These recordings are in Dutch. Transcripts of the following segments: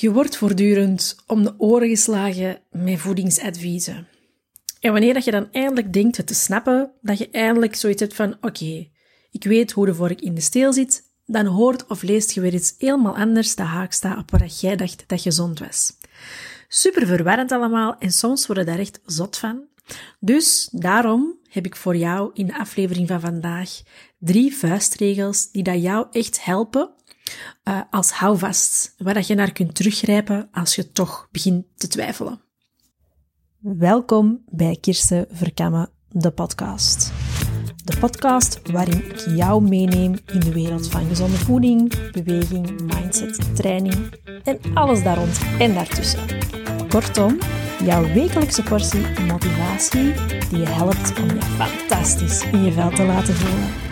Je wordt voortdurend om de oren geslagen met voedingsadviezen. En wanneer dat je dan eindelijk denkt het te snappen, dat je eindelijk zoiets hebt van oké, ik weet hoe de vork in de steel zit, dan hoort of leest je weer iets helemaal anders dat haak staat op wat jij dacht dat gezond was. Super verwarrend allemaal en soms worden daar echt zot van. Dus daarom heb ik voor jou in de aflevering van vandaag drie vuistregels die dat jou echt helpen uh, als houvast, waar dat je naar kunt teruggrijpen als je toch begint te twijfelen. Welkom bij Kirsten Verkammen, de podcast. De podcast waarin ik jou meeneem in de wereld van gezonde voeding, beweging, mindset, training en alles daar rond en daartussen. Kortom, jouw wekelijkse portie motivatie die je helpt om je fantastisch in je vel te laten voelen.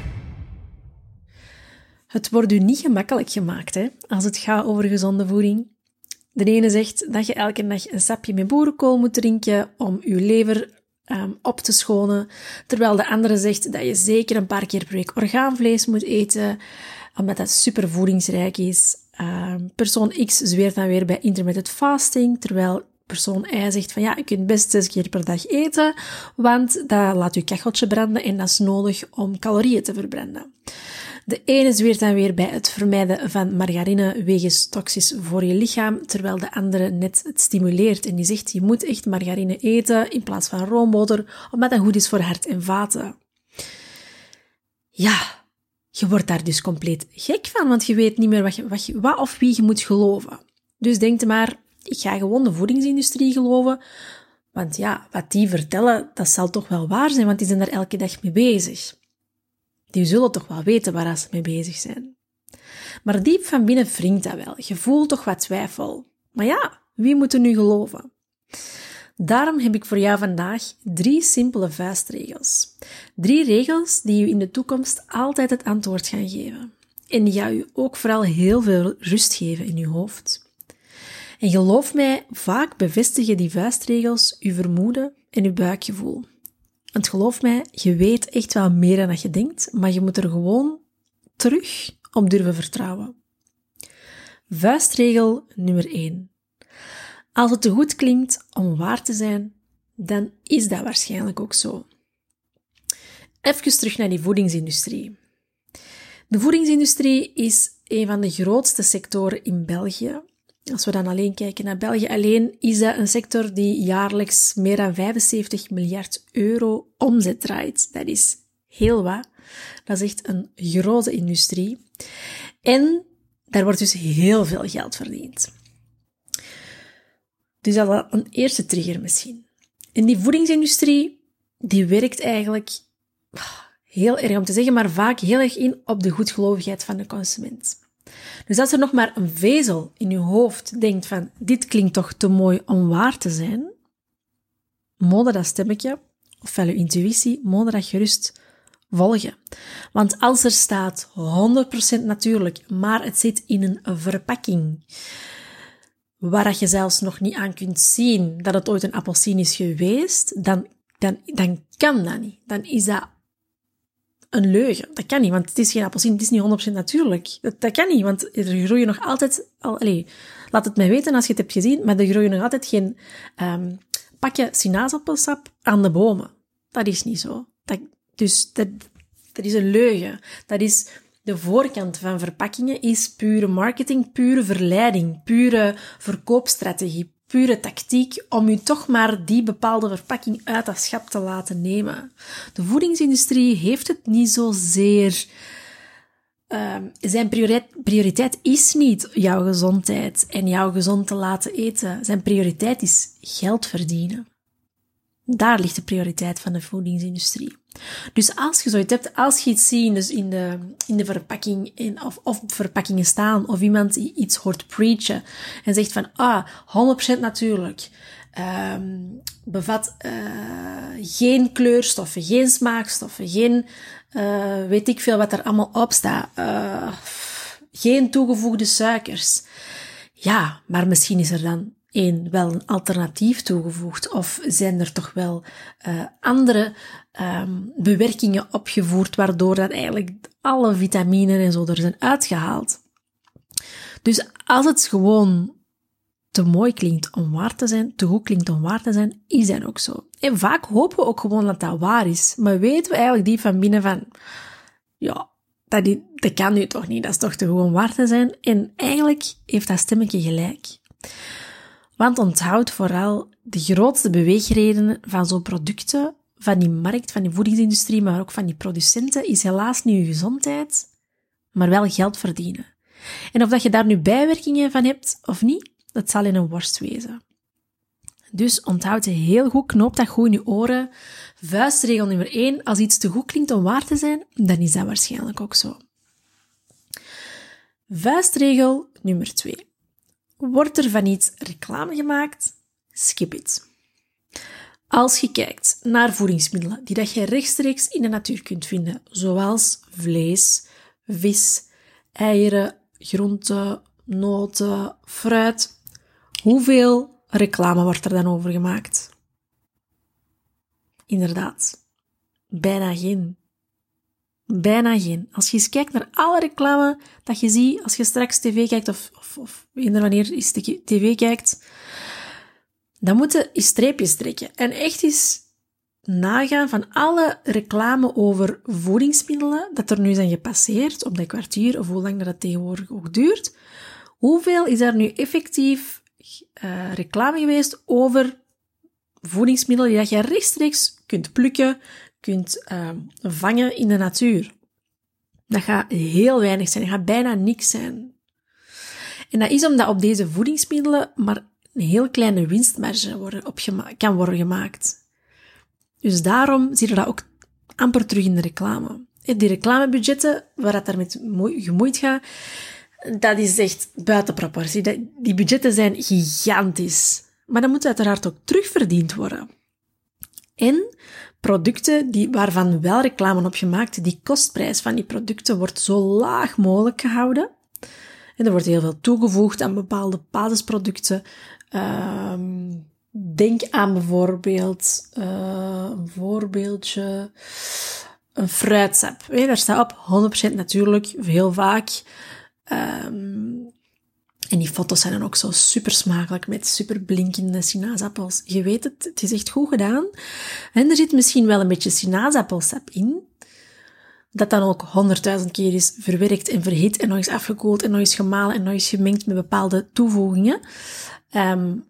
Het wordt u niet gemakkelijk gemaakt hè, als het gaat over gezonde voeding. De ene zegt dat je elke dag een sapje met boerenkool moet drinken om je lever um, op te schonen, terwijl de andere zegt dat je zeker een paar keer per week orgaanvlees moet eten, omdat dat super voedingsrijk is. Um, persoon X zweert dan weer bij intermittent fasting, terwijl persoon Y zegt van ja, je kunt best zes keer per dag eten, want dat laat je kacheltje branden en dat is nodig om calorieën te verbranden. De ene zweert dan weer bij het vermijden van margarine wegens toxisch voor je lichaam, terwijl de andere net het stimuleert en die zegt je moet echt margarine eten in plaats van roomboter, omdat dat goed is voor hart en vaten. Ja, je wordt daar dus compleet gek van, want je weet niet meer wat, je, wat, of wie je moet geloven. Dus denk maar, ik ga gewoon de voedingsindustrie geloven, want ja, wat die vertellen, dat zal toch wel waar zijn, want die zijn daar elke dag mee bezig. Die zullen toch wel weten waar ze mee bezig zijn. Maar diep van binnen wringt dat wel. Je voelt toch wat twijfel. Maar ja, wie moet er nu geloven? Daarom heb ik voor jou vandaag drie simpele vuistregels. Drie regels die je in de toekomst altijd het antwoord gaan geven. En die jou ook vooral heel veel rust geven in je hoofd. En geloof mij, vaak bevestigen die vuistregels uw vermoeden en uw buikgevoel. Want geloof mij, je weet echt wel meer dan dat je denkt, maar je moet er gewoon terug op durven vertrouwen. Vuistregel nummer 1. Als het te goed klinkt om waar te zijn, dan is dat waarschijnlijk ook zo. Even terug naar die voedingsindustrie. De voedingsindustrie is een van de grootste sectoren in België als we dan alleen kijken naar België alleen, is dat een sector die jaarlijks meer dan 75 miljard euro omzet draait. Dat is heel wat. Dat is echt een grote industrie. En daar wordt dus heel veel geld verdiend. Dus dat is een eerste trigger misschien. En die voedingsindustrie, die werkt eigenlijk heel erg om te zeggen, maar vaak heel erg in op de goedgelovigheid van de consument. Dus als er nog maar een vezel in je hoofd denkt van, dit klinkt toch te mooi om waar te zijn, mode dat stemmetje, ofwel je intuïtie, mode dat gerust volgen. Want als er staat 100% natuurlijk, maar het zit in een verpakking, waar je zelfs nog niet aan kunt zien dat het ooit een appelsien is geweest, dan, dan, dan kan dat niet. Dan is dat een leugen. Dat kan niet, want het is geen appelsien, het is niet 100% natuurlijk. Dat, dat kan niet, want er groeien nog altijd... Al, allez, laat het mij weten als je het hebt gezien, maar er groeien nog altijd geen um, pakje sinaasappelsap aan de bomen. Dat is niet zo. Dat, dus dat, dat is een leugen. Dat is... De voorkant van verpakkingen is pure marketing, pure verleiding, pure verkoopstrategie, pure tactiek om u toch maar die bepaalde verpakking uit dat schap te laten nemen. De voedingsindustrie heeft het niet zozeer. Uh, zijn prioriteit, prioriteit is niet jouw gezondheid en jou gezond te laten eten. Zijn prioriteit is geld verdienen. Daar ligt de prioriteit van de voedingsindustrie. Dus als je zoiets hebt, als je iets ziet dus in, de, in de verpakking, in, of, of verpakkingen staan, of iemand iets hoort preachen en zegt van, ah, 100% natuurlijk, um, bevat uh, geen kleurstoffen, geen smaakstoffen, geen, uh, weet ik veel wat er allemaal op staat, uh, geen toegevoegde suikers. Ja, maar misschien is er dan één, wel een alternatief toegevoegd? Of zijn er toch wel uh, andere um, bewerkingen opgevoerd, waardoor dat eigenlijk alle vitaminen en zo er zijn uitgehaald? Dus als het gewoon te mooi klinkt om waar te zijn, te goed klinkt om waar te zijn, is dat ook zo. En vaak hopen we ook gewoon dat dat waar is. Maar weten we eigenlijk die van binnen van, ja, dat, die, dat kan nu toch niet, dat is toch te gewoon waar te zijn. En eigenlijk heeft dat stemmetje gelijk. Want onthoud vooral de grootste beweegredenen van zo'n producten, van die markt, van die voedingsindustrie, maar ook van die producenten, is helaas niet je gezondheid, maar wel geld verdienen. En of dat je daar nu bijwerkingen van hebt of niet, dat zal in een worst wezen. Dus onthoud je heel goed, knoop dat goed in je oren. Vuistregel nummer 1, als iets te goed klinkt om waar te zijn, dan is dat waarschijnlijk ook zo. Vuistregel nummer 2. Wordt er van iets reclame gemaakt? Skip it. Als je kijkt naar voedingsmiddelen die dat je rechtstreeks in de natuur kunt vinden, zoals vlees, vis, eieren, groenten, noten, fruit, hoeveel reclame wordt er dan over gemaakt? Inderdaad, bijna geen. Bijna geen. Als je eens kijkt naar alle reclame dat je ziet als je straks tv kijkt of, of, of wanneer de tv kijkt, dan moeten je streepjes trekken. En echt eens nagaan van alle reclame over voedingsmiddelen dat er nu zijn gepasseerd op dat kwartier of hoe lang dat tegenwoordig ook duurt. Hoeveel is er nu effectief uh, reclame geweest over voedingsmiddelen die je rechtstreeks kunt plukken, kunt uh, vangen in de natuur? Dat gaat heel weinig zijn, dat gaat bijna niks zijn. En dat is omdat op deze voedingsmiddelen maar een heel kleine winstmarge worden kan worden gemaakt. Dus daarom zie je dat ook amper terug in de reclame. Die reclamebudgetten, waar dat daarmee gemoeid gaat, dat is echt buiten proportie. Die budgetten zijn gigantisch. Maar dat moet uiteraard ook terugverdiend worden. En producten die, waarvan wel reclame op gemaakt, die kostprijs van die producten wordt zo laag mogelijk gehouden. En er wordt heel veel toegevoegd aan bepaalde basisproducten. Ehm, denk aan bijvoorbeeld uh, een voorbeeldje, een fruitsap. Daar staat op 100% natuurlijk, heel vaak. Um, en die foto's zijn dan ook zo super smakelijk met super blinkende sinaasappels. Je weet het, het is echt goed gedaan. En er zit misschien wel een beetje sinaasappelsap in. Dat dan ook honderdduizend keer is verwerkt en verhit en nog eens afgekoeld en nog eens gemalen en nog eens gemengd met bepaalde toevoegingen. Um,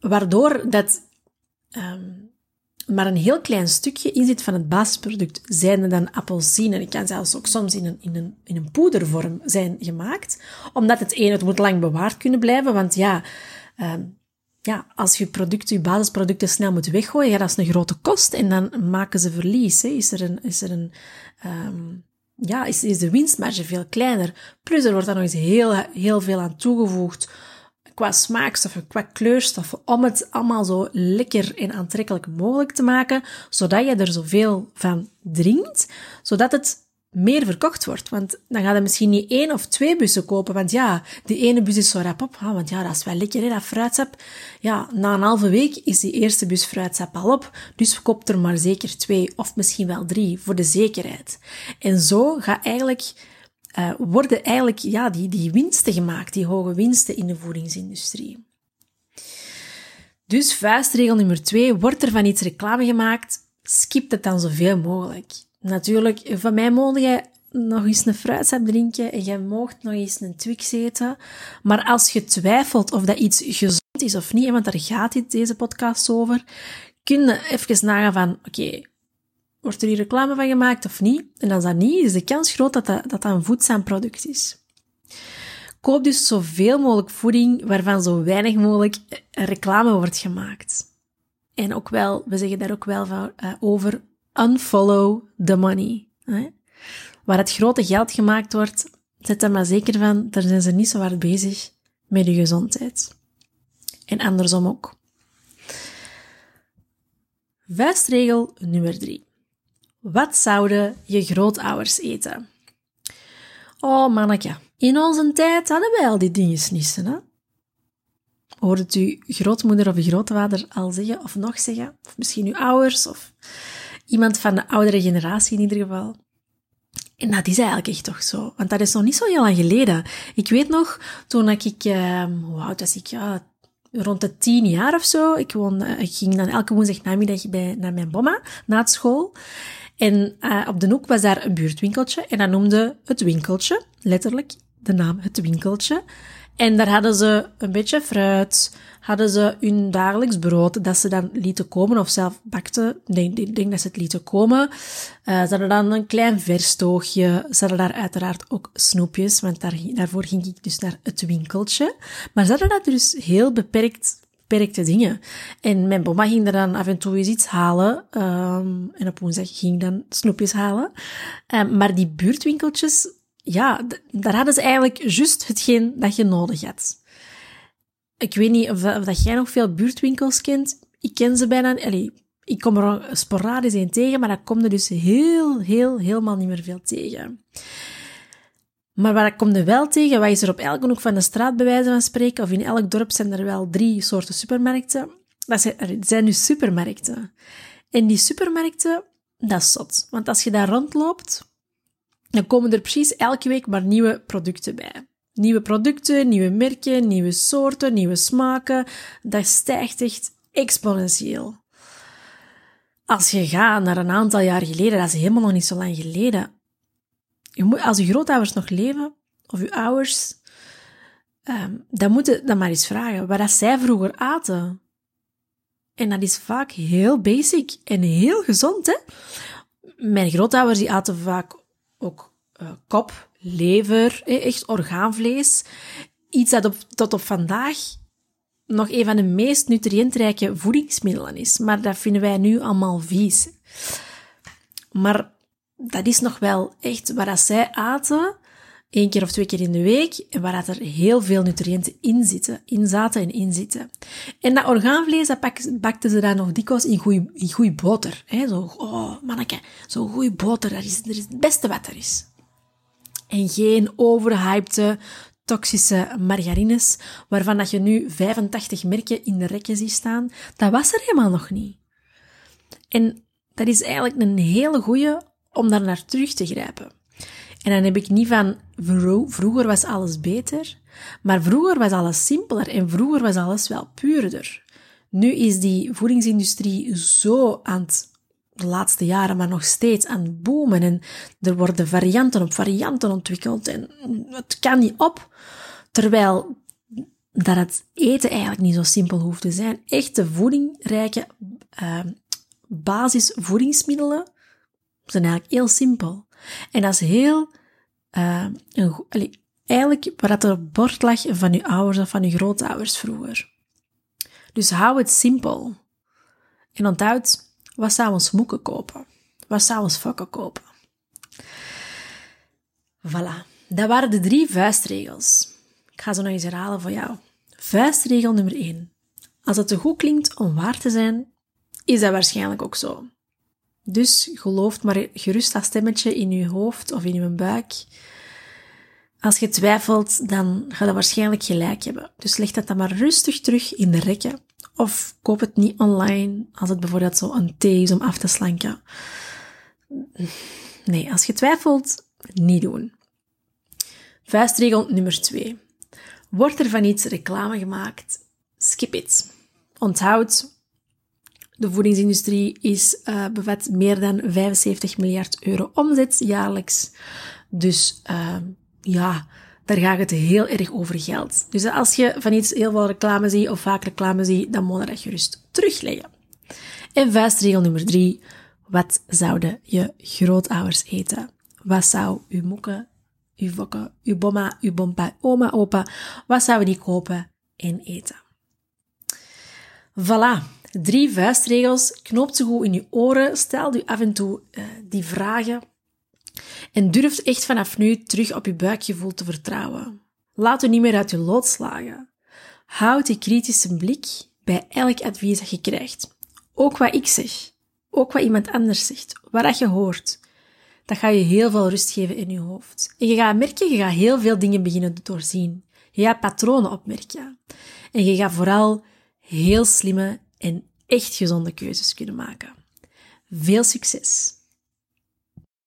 waardoor dat um, maar een heel klein stukje in zit van het basisproduct, zijn dan appelsine. En kan zelfs ook soms in een, in, een, in een poedervorm zijn gemaakt. Omdat het een, het moet lang bewaard kunnen blijven, want ja, um, ja, als je producten, je basisproducten snel moet weggooien, ja, dat is een grote kost en dan maken ze verlies. Hè. Is er een, is er een, um, ja, is, is de winstmarge veel kleiner. Plus er wordt dan nog eens heel, heel veel aan toegevoegd qua smaakstoffen, qua kleurstoffen, om het allemaal zo lekker en aantrekkelijk mogelijk te maken, zodat je er zoveel van drinkt, zodat het meer verkocht wordt. Want dan ga je misschien niet één of twee bussen kopen, want ja, die ene bus is zo rap op, want ja, dat is wel lekker, hè, dat fruitsap. Ja, na een halve week is die eerste bus fruitsap al op, dus koop er maar zeker twee of misschien wel drie, voor de zekerheid. En zo gaat eigenlijk uh, worden eigenlijk ja, die, die winsten gemaakt, die hoge winsten in de voedingsindustrie. Dus vuistregel nummer twee, wordt er van iets reclame gemaakt, skip het dan zoveel mogelijk. Natuurlijk, van mij mogen jij nog eens een fruitsap drinken en jij moogt nog eens een Twix eten. Maar als je twijfelt of dat iets gezond is of niet, want daar gaat dit, deze podcast over, kun je even nagaan van, oké, Wordt er hier reclame van gemaakt of niet? En als dat niet, is de kans groot dat dat, dat, een voedzaam product is. Koop dus zoveel mogelijk voeding waarvan zo weinig mogelijk eh, reclame wordt gemaakt. En ook wel, we zeggen daar ook wel van, uh, over unfollow the money. Hè? Waar het grote geld gemaakt wordt, zet er maar zeker van, daar zijn ze niet zo hard bezig met de gezondheid. En andersom ook. Vuistregel nummer drie. Wat zouden je grootouders eten? Oh, manneke, in onze tijd hadden wij al die dingen snissen, hè? Hoorde uw grootmoeder of grootvader al zeggen, of nog zeggen? Of misschien uw ouders, of iemand van de oudere generatie in ieder geval. En dat is eigenlijk echt toch zo. Want dat is nog niet zo heel lang geleden. Ik weet nog, toen ik, uh, hoe was ik? Ja, rond de tien jaar of zo. Ik, woon, eh, ik ging dan elke woensdag namiddag bij, naar mijn bomma, na school. En uh, op de hoek was daar een buurtwinkeltje. En dat noemde het winkeltje, letterlijk de naam het winkeltje. En daar hadden ze een beetje fruit, hadden ze hun dagelijks brood dat ze dan lieten komen of zelf bakten. Ik denk, denk, dat ze het lieten komen. Uh, ze hadden dan een klein verstoogje. Ze hadden daar uiteraard ook snoepjes, want daar, daarvoor ging ik dus naar het winkeltje. Maar ze hadden dat dus heel beperkt beperkte dingen. En mijn mama ging er dan af en toe eens iets halen. Um, en op woensdag ging dan snoepjes halen. Um, maar die buurtwinkeltjes, ja, daar hadden ze eigenlijk juist hetgeen dat je nodig had. Ik weet niet of, dat jij nog veel buurtwinkels kent. Ik ken ze bijna. Allee, ik kom er sporadisch in tegen, maar dat komt er dus heel, heel, helemaal niet meer veel tegen. Maar waar kom je wel tegen, wat is er op elke hoek van de straat bij wijze van spreken, of in elk dorp zijn er wel drie soorten supermarkten. Dat zijn, er zijn nu supermarkten. En die supermarkten, dat is zot. Want als je daar rondloopt, dan komen er precies elke week maar nieuwe producten bij. Nieuwe producten, nieuwe merken, nieuwe soorten, nieuwe smaken. Dat stijgt echt exponentieel. Als je gaat naar een aantal jaar geleden, dat is helemaal nog niet zo lang geleden. Als je grootouders nog leven, of je ouders, um, dan moet je dan maar eens vragen wat dat zij vroeger aten. En dat is vaak heel basic en heel gezond, hè? Mijn grootouders die aten vaak ook uh, kop, lever, echt orgaanvlees. Iets dat op, tot op vandaag nog een van de meest nutriëntrijke voedingsmiddelen is. Maar dat vinden wij nu allemaal vies. Maar dat is nog wel echt waar dat zij aten, één keer of twee keer in de week, en waar dat er heel veel nutriënten in zitten, in zaten en in zitten. En dat orgaanvlees, dat bakten ze dan nog dikwijls in goeie, in goeie boter. Hè? Zo, oh, manneke, zo'n goeie boter, dat is, dat is het beste wat er is. En geen overhypte, toxische margarines, waarvan dat je nu 85 merken in de rekken ziet staan. Dat was er helemaal nog niet. En dat is eigenlijk een hele goeie om daar naar terug te grijpen. En dan heb ik niet van vroeger was alles beter, maar vroeger was alles simpeler en vroeger was alles wel puurder. Nu is die voedingsindustrie zo aan het, de laatste jaren, maar nog steeds aan het boomen en er worden varianten op varianten ontwikkeld en het kan niet op. Terwijl dat het eten eigenlijk niet zo simpel hoeft te zijn. Echte voedingrijke uh, basisvoedingsmiddelen zijn eigenlijk heel simpel. En dat is heel, uh, een, eigenlijk wat er op bord lag van je ouders of van je grootouders vroeger. Dus hou het simpel. En onthoud, wat zou ons moeken kopen? Wat zou ons fokken kopen? Voilà. Dat waren de drie vuistregels. Ik ga ze nog eens herhalen voor jou. Vuistregel nummer 1. Als het te goed klinkt om waar te zijn, is dat waarschijnlijk ook zo. Dus geloof maar gerust dat stemmetje in je hoofd of in je buik. Als je twijfelt, dan ga je waarschijnlijk gelijk hebben. Dus leg dat dan maar rustig terug in de rekken. Of koop het niet online, als het bijvoorbeeld zo een thee is om af te slanken. Nee, als je twijfelt, niet doen. Vuistregel nummer 2. Wordt er van iets reclame gemaakt, skip it. Onthoud, de voedingsindustrie is, uh, bevat meer dan 75 miljard euro omzet jaarlijks. Dus uh, ja, daar gaat het heel erg over geld. Dus als je van iets heel veel reclame ziet of vaak reclame ziet, dan moet je dat gerust terugleggen. En vuistregel nummer drie. Wat zouden je grootouders eten? Wat zou uw moeke, uw vokke, uw bomma, uw bompa, oma, opa, wat zouden die kopen en eten? Voilà. Drie vuistregels. Knoop ze goed in je oren. Stel je af en toe uh, die vragen. En durf echt vanaf nu terug op je buikgevoel te vertrouwen. Laat u niet meer uit je lood slagen. Houd die kritische blik bij elk advies dat je krijgt. Ook wat ik zeg. Ook wat iemand anders zegt. Wat je hoort. Dat gaat je heel veel rust geven in je hoofd. En je gaat merken, je gaat heel veel dingen beginnen te doorzien. Je gaat patronen opmerken. En je gaat vooral heel slimme en echt gezonde keuzes kunnen maken. Veel succes!